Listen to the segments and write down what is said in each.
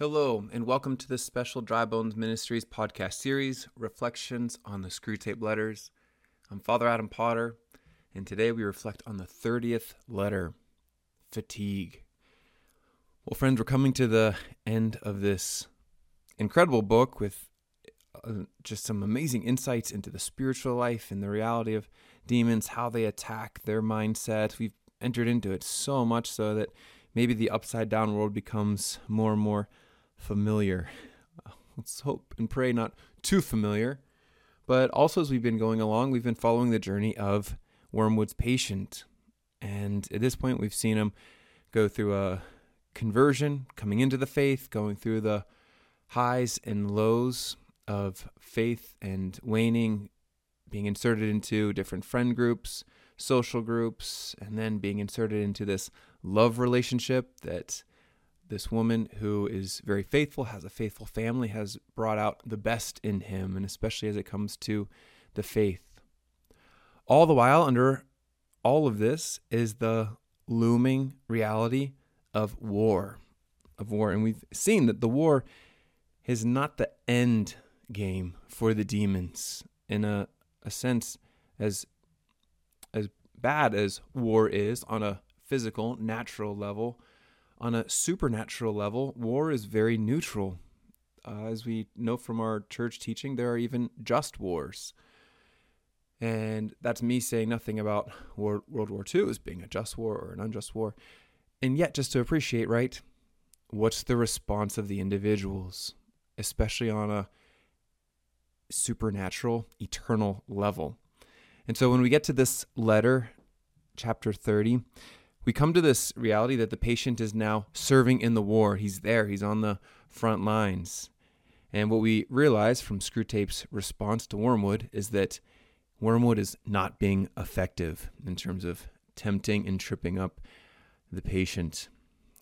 Hello, and welcome to this special Dry Bones Ministries podcast series, Reflections on the Screwtape Letters. I'm Father Adam Potter, and today we reflect on the 30th letter, Fatigue. Well, friends, we're coming to the end of this incredible book with uh, just some amazing insights into the spiritual life and the reality of demons, how they attack their mindset. We've entered into it so much so that maybe the upside down world becomes more and more familiar. Let's hope and pray not too familiar. But also, as we've been going along, we've been following the journey of Wormwood's patient. And at this point, we've seen him go through a conversion, coming into the faith, going through the highs and lows of faith and waning, being inserted into different friend groups, social groups, and then being inserted into this love relationship that this woman who is very faithful, has a faithful family, has brought out the best in him, and especially as it comes to the faith. All the while, under all of this, is the looming reality of war. Of war. And we've seen that the war is not the end game for the demons in a, a sense as as bad as war is on a physical, natural level on a supernatural level, war is very neutral. Uh, as we know from our church teaching, there are even just wars. And that's me saying nothing about World War II as being a just war or an unjust war. And yet, just to appreciate, right, what's the response of the individuals, especially on a supernatural, eternal level. And so when we get to this letter, chapter 30, we come to this reality that the patient is now serving in the war. He's there, he's on the front lines. And what we realize from Screwtape's response to Wormwood is that Wormwood is not being effective in terms of tempting and tripping up the patient.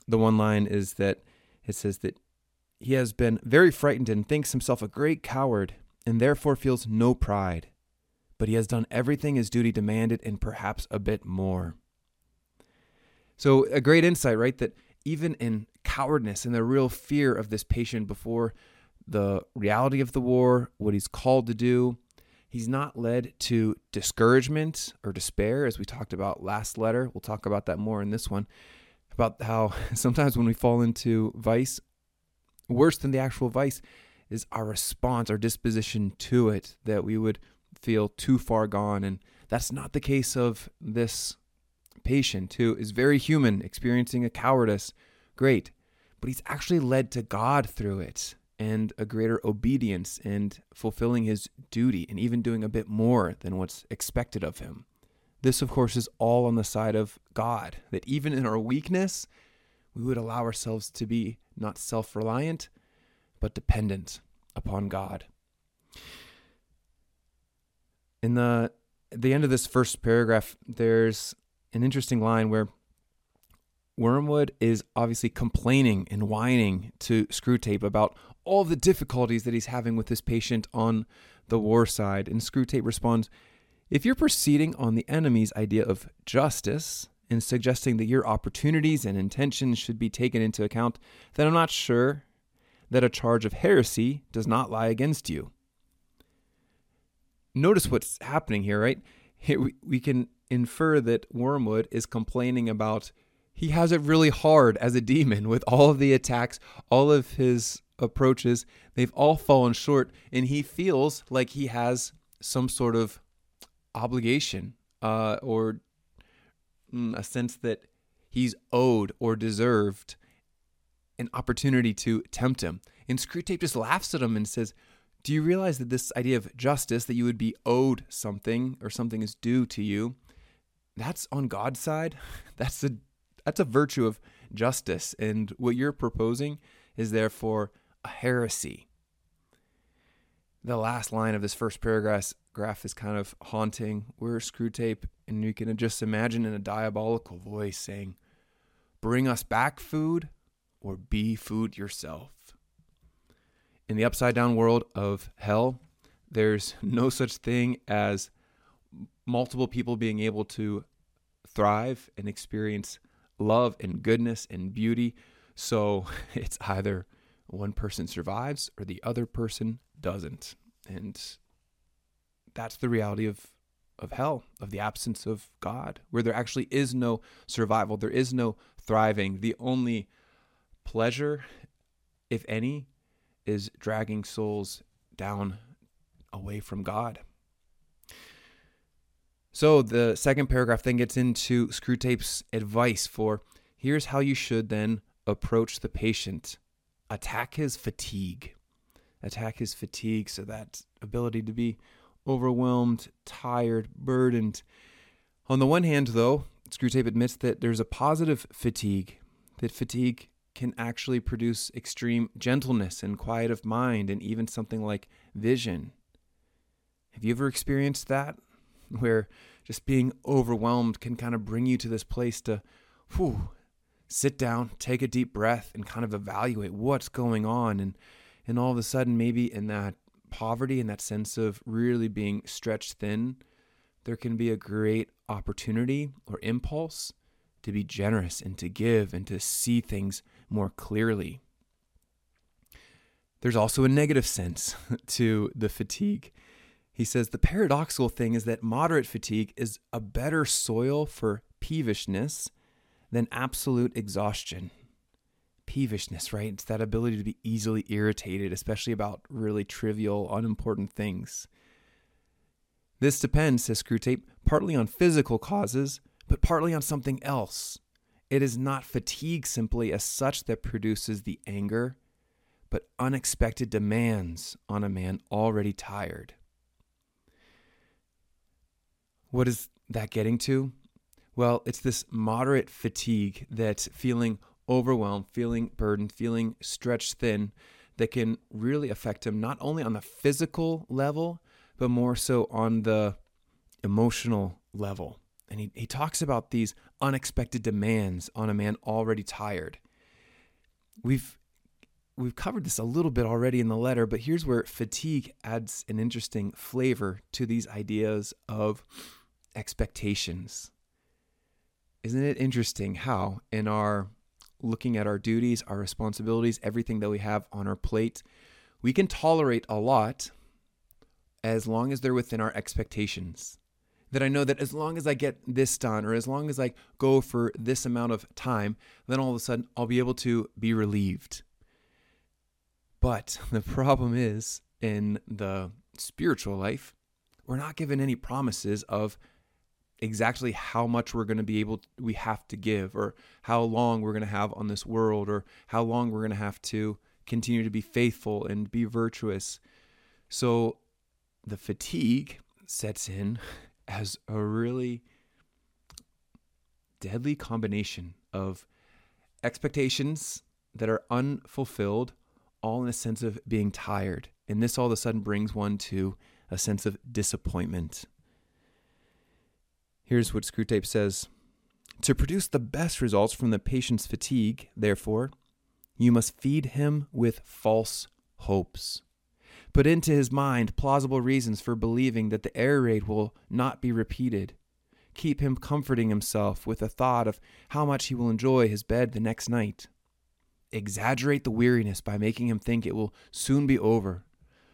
The one line is that it says that he has been very frightened and thinks himself a great coward and therefore feels no pride. But he has done everything his duty demanded and perhaps a bit more. So, a great insight, right? That even in cowardness and the real fear of this patient before the reality of the war, what he's called to do, he's not led to discouragement or despair, as we talked about last letter. We'll talk about that more in this one about how sometimes when we fall into vice, worse than the actual vice is our response, our disposition to it, that we would feel too far gone. And that's not the case of this patient who is very human, experiencing a cowardice. Great. But he's actually led to God through it and a greater obedience and fulfilling his duty and even doing a bit more than what's expected of him. This, of course, is all on the side of God, that even in our weakness, we would allow ourselves to be not self reliant, but dependent upon God. In the the end of this first paragraph, there's an interesting line where Wormwood is obviously complaining and whining to Screwtape about all the difficulties that he's having with his patient on the war side. And Screwtape responds If you're proceeding on the enemy's idea of justice and suggesting that your opportunities and intentions should be taken into account, then I'm not sure that a charge of heresy does not lie against you. Notice what's happening here, right? Here we, we can infer that Wormwood is complaining about he has it really hard as a demon with all of the attacks, all of his approaches. They've all fallen short, and he feels like he has some sort of obligation uh, or mm, a sense that he's owed or deserved an opportunity to tempt him. And Screwtape just laughs at him and says, Do you realize that this idea of justice, that you would be owed something or something is due to you, that's on God's side. That's a that's a virtue of justice, and what you're proposing is therefore a heresy. The last line of this first paragraph graph is kind of haunting. We're Screwtape, and you can just imagine in a diabolical voice saying, Bring us back food or be food yourself. In the upside down world of hell, there's no such thing as multiple people being able to thrive and experience love and goodness and beauty. So it's either one person survives or the other person doesn't. And that's the reality of of hell, of the absence of God, where there actually is no survival, there is no thriving. The only pleasure, if any, is dragging souls down away from God. So the second paragraph then gets into Screwtape's advice for here's how you should then approach the patient. Attack his fatigue. Attack his fatigue, so that ability to be overwhelmed, tired, burdened. On the one hand, though, Screwtape admits that there's a positive fatigue, that fatigue can actually produce extreme gentleness and quiet of mind and even something like vision. Have you ever experienced that? Where just being overwhelmed can kind of bring you to this place to whew, sit down, take a deep breath, and kind of evaluate what's going on. And, and all of a sudden, maybe in that poverty and that sense of really being stretched thin, there can be a great opportunity or impulse to be generous and to give and to see things more clearly. There's also a negative sense to the fatigue. He says the paradoxical thing is that moderate fatigue is a better soil for peevishness than absolute exhaustion. Peevishness, right? It's that ability to be easily irritated, especially about really trivial, unimportant things. This depends, says Screwtape, partly on physical causes, but partly on something else. It is not fatigue simply as such that produces the anger, but unexpected demands on a man already tired. What is that getting to? Well, it's this moderate fatigue that's feeling overwhelmed, feeling burdened, feeling stretched thin that can really affect him not only on the physical level, but more so on the emotional level. And he, he talks about these unexpected demands on a man already tired. We've we've covered this a little bit already in the letter, but here's where fatigue adds an interesting flavor to these ideas of expectations. Isn't it interesting how in our looking at our duties, our responsibilities, everything that we have on our plate, we can tolerate a lot as long as they're within our expectations that I know that as long as I get this done or as long as I go for this amount of time, then all of a sudden I'll be able to be relieved. But the problem is in the spiritual life, we're not given any promises of exactly how much we're going to be able to, we have to give or how long we're going to have on this world or how long we're going to have to continue to be faithful and be virtuous. So the fatigue sets in as a really deadly combination of expectations that are unfulfilled, all in a sense of being tired. And this all of a sudden brings one to a sense of disappointment. Here's what Screwtape says To produce the best results from the patient's fatigue, therefore, you must feed him with false hopes. Put into his mind plausible reasons for believing that the air raid will not be repeated. Keep him comforting himself with the thought of how much he will enjoy his bed the next night. Exaggerate the weariness by making him think it will soon be over,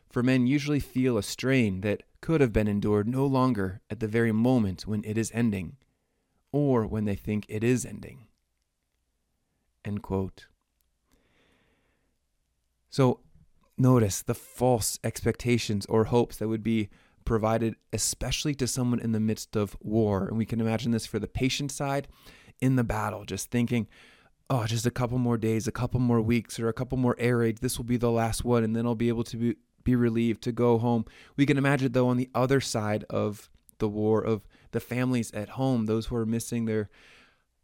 for men usually feel a strain that could have been endured no longer at the very moment when it is ending, or when they think it is ending. So notice the false expectations or hopes that would be provided, especially to someone in the midst of war. And we can imagine this for the patient side in the battle, just thinking, oh, just a couple more days, a couple more weeks, or a couple more air raids. This will be the last one, and then I'll be able to be, be relieved to go home. We can imagine, though, on the other side of the war, of the families at home, those who are missing their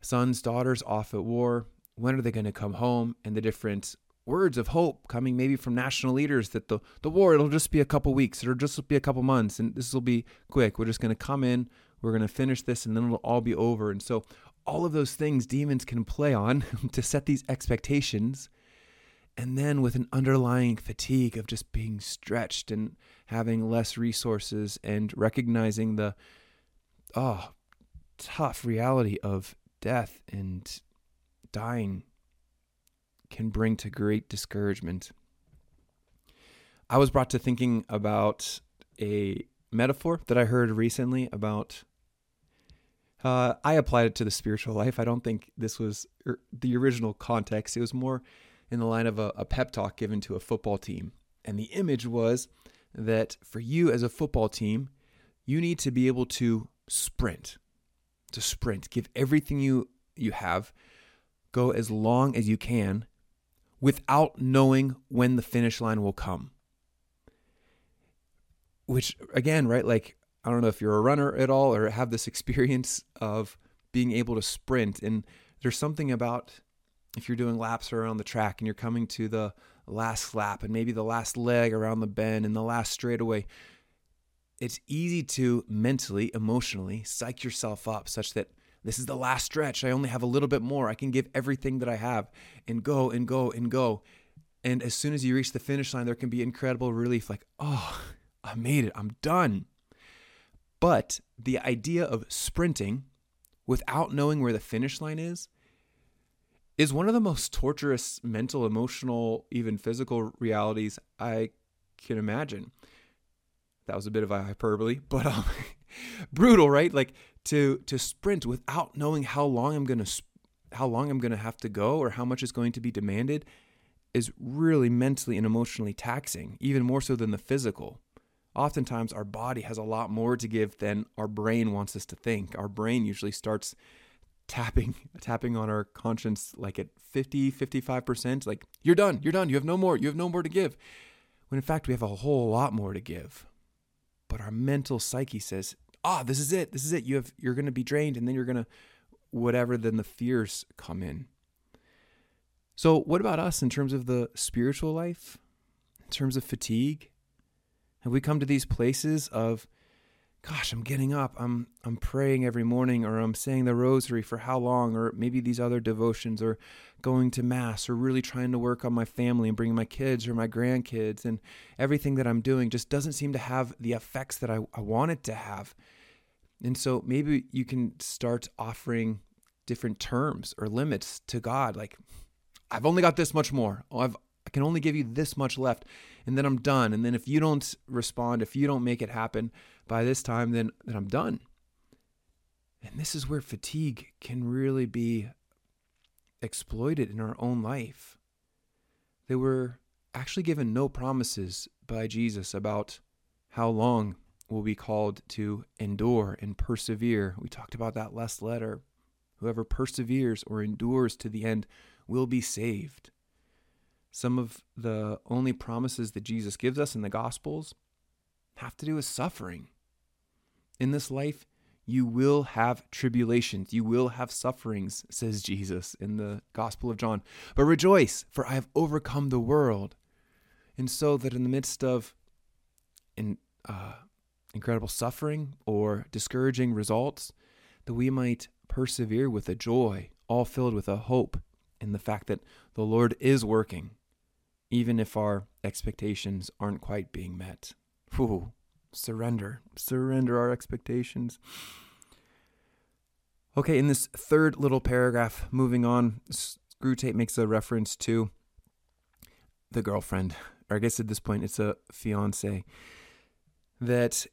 sons, daughters off at war. When are they going to come home? And the different words of hope coming maybe from national leaders that the, the war it'll just be a couple weeks it'll just be a couple months and this will be quick we're just going to come in we're going to finish this and then it'll all be over and so all of those things demons can play on to set these expectations and then with an underlying fatigue of just being stretched and having less resources and recognizing the oh tough reality of death and dying can bring to great discouragement. I was brought to thinking about a metaphor that I heard recently about. Uh, I applied it to the spiritual life. I don't think this was er, the original context. It was more in the line of a, a pep talk given to a football team. And the image was that for you as a football team, you need to be able to sprint, to sprint, give everything you, you have, go as long as you can without knowing when the finish line will come which again, right? Like, I don't know if you're a runner at all or have this experience of being able to sprint. And there's something about if you're doing laps around the track and you're coming to the last lap and maybe the last leg around the bend and the last straightaway, it's easy to mentally, emotionally psych yourself up such that this is the last stretch. I only have a little bit more. I can give everything that I have and go and go and go. And as soon as you reach the finish line, there can be incredible relief like, oh, I made it. I'm done. But the idea of sprinting without knowing where the finish line is is one of the most torturous mental, emotional, even physical realities I can imagine. That was a bit of a hyperbole, but um, brutal, right? Like to to sprint without knowing how long I'm gonna how long I'm gonna have to go or how much is going to be demanded is really mentally and emotionally taxing, even more so than the physical oftentimes our body has a lot more to give than our brain wants us to think. Our brain usually starts tapping tapping on our conscience like at 50 55% like you're done you're done you have no more you have no more to give. When in fact we have a whole lot more to give. But our mental psyche says ah this is it this is it you have you're going to be drained and then you're going to whatever then the fears come in. So what about us in terms of the spiritual life? In terms of fatigue we come to these places of, gosh, I'm getting up, I'm I'm praying every morning, or I'm saying the rosary for how long, or maybe these other devotions, or going to mass, or really trying to work on my family and bringing my kids or my grandkids, and everything that I'm doing just doesn't seem to have the effects that I, I want it to have. And so maybe you can start offering different terms or limits to God, like I've only got this much more. Oh, I've I can only give you this much left and then I'm done. And then if you don't respond, if you don't make it happen by this time, then, then I'm done. And this is where fatigue can really be exploited in our own life. They were actually given no promises by Jesus about how long we'll be called to endure and persevere. We talked about that last letter. Whoever perseveres or endures to the end will be saved. Some of the only promises that Jesus gives us in the Gospels have to do with suffering. In this life, you will have tribulations, you will have sufferings, says Jesus in the Gospel of John. But rejoice, for I have overcome the world. And so that in the midst of in, uh, incredible suffering or discouraging results, that we might persevere with a joy, all filled with a hope in the fact that the Lord is working even if our expectations aren't quite being met. Ooh, surrender, surrender our expectations. Okay, in this third little paragraph, moving on, Screwtape makes a reference to the girlfriend, or I guess at this point it's a fiance, that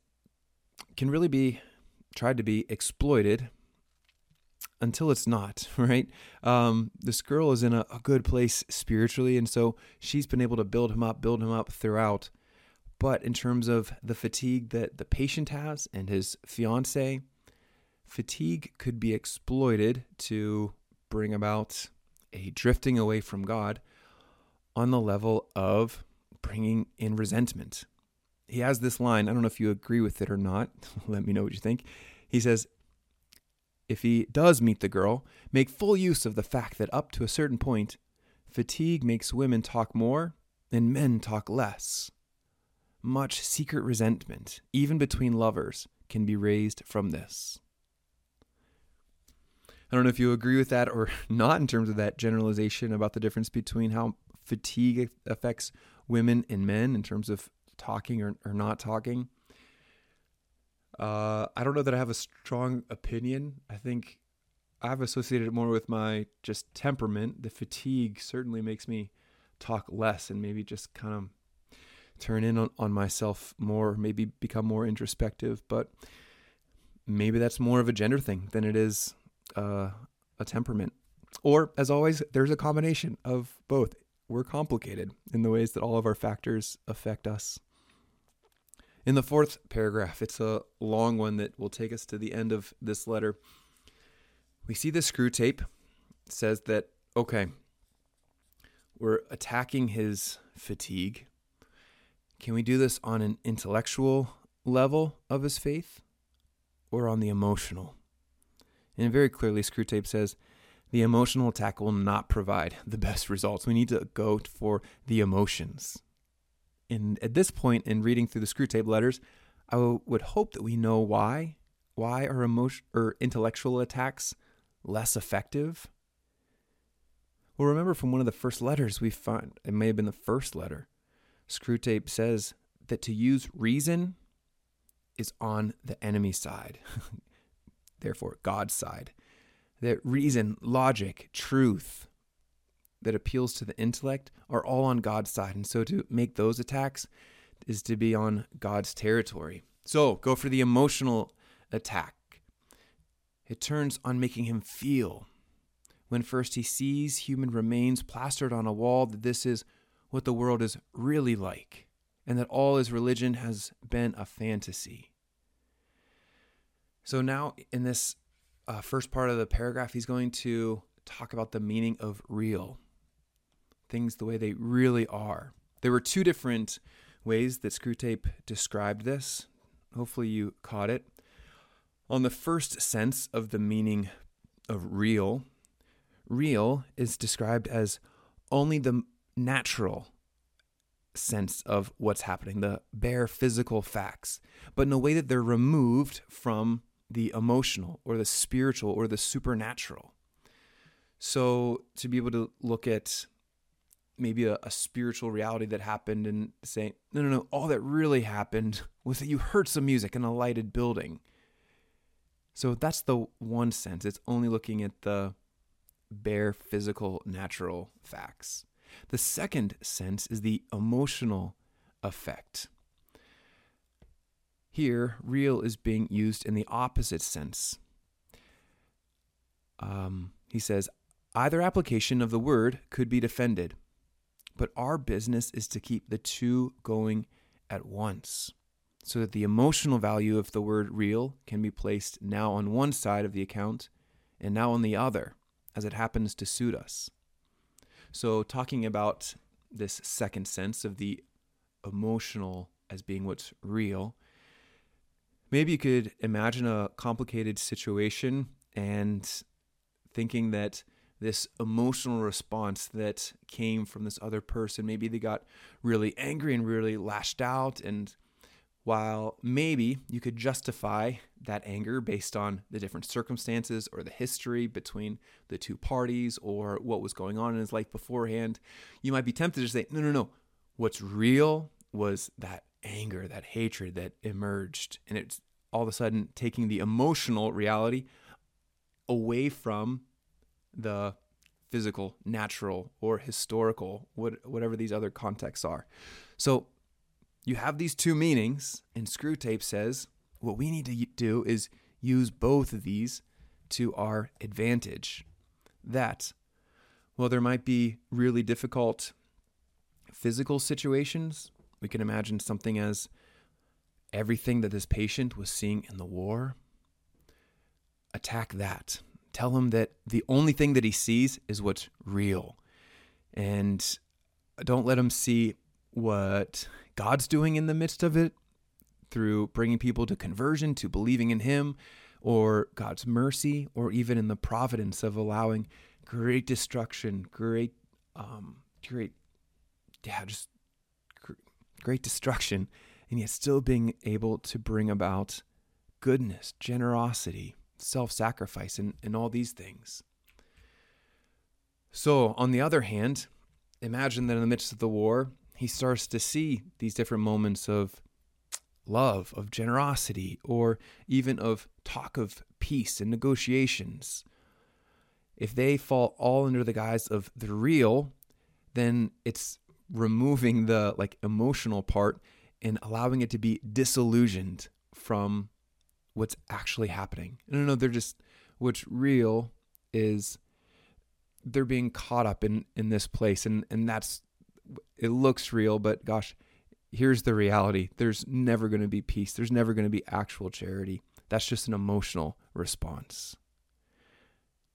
can really be tried to be exploited until it's not, right? Um, this girl is in a, a good place spiritually, and so she's been able to build him up, build him up throughout. But in terms of the fatigue that the patient has and his fiance, fatigue could be exploited to bring about a drifting away from God on the level of bringing in resentment. He has this line, I don't know if you agree with it or not. Let me know what you think. He says, if he does meet the girl, make full use of the fact that up to a certain point, fatigue makes women talk more and men talk less. Much secret resentment, even between lovers, can be raised from this. I don't know if you agree with that or not in terms of that generalization about the difference between how fatigue affects women and men in terms of talking or, or not talking. Uh, I don't know that I have a strong opinion. I think I've associated it more with my just temperament. The fatigue certainly makes me talk less and maybe just kind of turn in on, on myself more, maybe become more introspective. But maybe that's more of a gender thing than it is uh, a temperament. Or, as always, there's a combination of both. We're complicated in the ways that all of our factors affect us. In the fourth paragraph, it's a long one that will take us to the end of this letter. We see the Screwtape it says that, okay, we're attacking his fatigue. Can we do this on an intellectual level of his faith or on the emotional? And very clearly, Screwtape says the emotional attack will not provide the best results. We need to go for the emotions. And at this point in reading through the Screwtape letters, I w- would hope that we know why. Why are emotion or intellectual attacks less effective? Well, remember from one of the first letters we find, it may have been the first letter, Screwtape says that to use reason is on the enemy side, therefore, God's side. That reason, logic, truth that appeals to the intellect are all on God's side. And so to make those attacks is to be on God's territory. So go for the emotional attack. It turns on making him feel. When first he sees human remains plastered on a wall, that this is what the world is really like, and that all his religion has been a fantasy. So now, in this uh, first part of the paragraph, he's going to talk about the meaning of real, things the way they really are. There were two different ways that Screwtape described this. Hopefully, you caught it. On the first sense of the meaning of real, real is described as only the natural sense of what's happening, the bare physical facts, but in a way that they're removed from the emotional or the spiritual or the supernatural. So to be able to look at maybe a, a, spiritual reality that happened and say, no, no, no, all that really happened was that you heard some music in a lighted building. So that's the one sense. It's only looking at the bare physical, natural facts. The second sense is the emotional effect. Here, real is being used in the opposite sense. Um, he says, either application of the word could be defended, but our business is to keep the two going at once so that the emotional value of the word real can be placed now on one side of the account and now on the other as it happens to suit us. So, talking about this second sense of the emotional as being what's real, maybe you could imagine a complicated situation and thinking that this emotional response that came from this other person, maybe they got really angry and really lashed out. And while maybe you could justify that anger based on the different circumstances or the history between the two parties or what was going on in his life beforehand, you might be tempted to say, no, no, no. What's real was that anger, that hatred that emerged. And it's all of a sudden taking the emotional reality away from the physical, natural, or historical, whatever these other contexts are. So you have these two meanings, and Screwtape says what we need to do is use both of these to our advantage. That, well, there might be really difficult physical situations, we can imagine something as everything that this patient was seeing in the war. Attack that. Tell him that the only thing that he sees is what's real. And don't let him see what God's doing in the midst of it through bringing people to conversion, to believing in Him, or God's mercy, or even in the providence of allowing great destruction, great, um, great, yeah, just great destruction and yet still being able to bring about goodness, generosity, self sacrifice, and, and all these things. So, on the other hand, imagine that in the midst of the war, he starts to see these different moments of love, of generosity, or even of talk of peace and negotiations. if they fall all under the guise of the real, then it's removing the like emotional part and allowing it to be disillusioned from what's actually happening. No, no, they're just what's real is they're being caught up in in this place and and that's it looks real, but gosh, here's the reality. There's never going to be peace. There's never going to be actual charity. That's just an emotional response.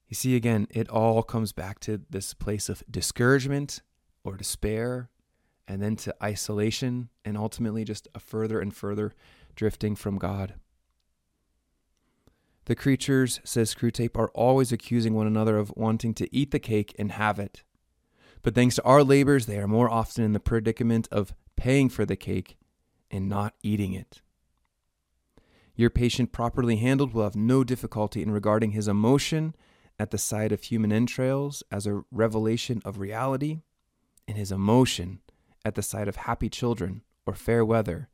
You see, again, it all comes back to this place of discouragement or despair, and then to isolation, and ultimately just a further and further drifting from God. The creatures, says Screwtape, are always accusing one another of wanting to eat the cake and have it. But thanks to our labors, they are more often in the predicament of paying for the cake and not eating it. Your patient, properly handled, will have no difficulty in regarding his emotion at the sight of human entrails as a revelation of reality, and his emotion at the sight of happy children or fair weather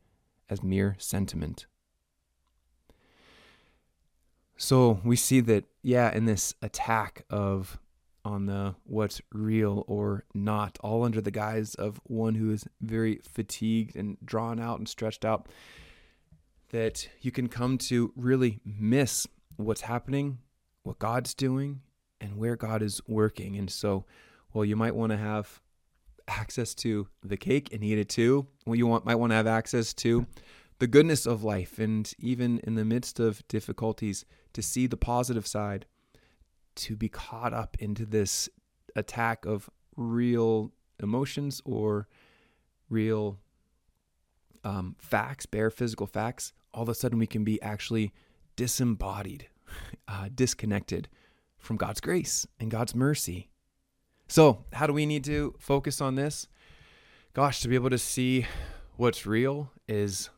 as mere sentiment. So we see that, yeah, in this attack of on the what's real or not, all under the guise of one who is very fatigued and drawn out and stretched out, that you can come to really miss what's happening, what God's doing, and where God is working. And so, well, you might want to have access to the cake and eat it too. Well, you want, might want to have access to the goodness of life, and even in the midst of difficulties, to see the positive side to be caught up into this attack of real emotions or real um, facts, bare physical facts, all of a sudden we can be actually disembodied, uh, disconnected from God's grace and God's mercy. So, how do we need to focus on this? Gosh, to be able to see what's real is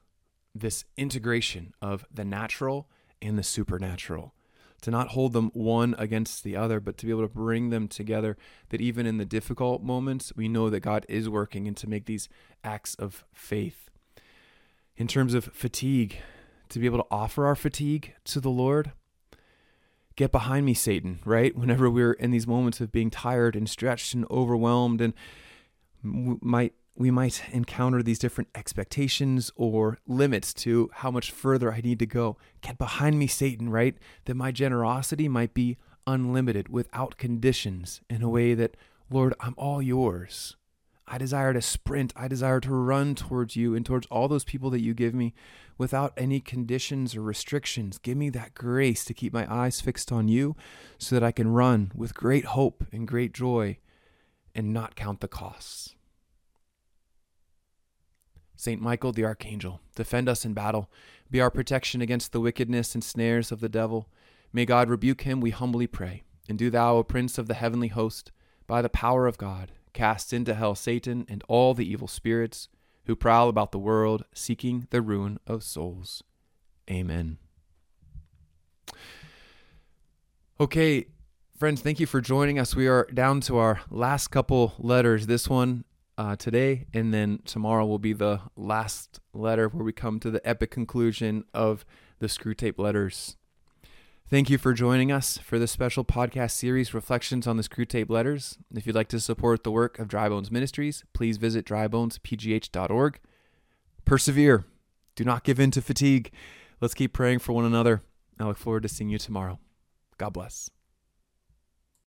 this integration of the natural and the supernatural to not hold them one against the other, but to be able to bring them together. That even in the difficult moments, we know that God is working and to make these acts of faith. In terms of fatigue, to be able to offer our fatigue to the Lord. Get behind me, Satan, right? Whenever we're in these moments of being tired and stretched and overwhelmed and might we might encounter these different expectations or limits to how much further I need to go. Get behind me, Satan, right? That my generosity might be unlimited without conditions in a way that, Lord, I'm all yours. I desire to sprint. I desire to run towards you and towards all those people that you give me without any conditions or restrictions. Give me that grace to keep my eyes fixed on you so that I can run with great hope and great joy and not count the costs. Saint Michael the Archangel, defend us in battle. Be our protection against the wickedness and snares of the devil. May God rebuke him, we humbly pray. And do thou, O Prince of the heavenly host, by the power of God, cast into hell Satan and all the evil spirits who prowl about the world seeking the ruin of souls. Amen. Okay, friends, thank you for joining us. We are down to our last couple letters. This one uh, today, and then tomorrow will be the last letter where we come to the epic conclusion of the Screwtape letters. Thank you for joining us for this special podcast series, Reflections on the Screwtape Letters. If you'd like to support the work of Dry Bones Ministries, please visit drybonespgh.org. Persevere. Do not give in to fatigue. Let's keep praying for one another. I look forward to seeing you tomorrow. God bless.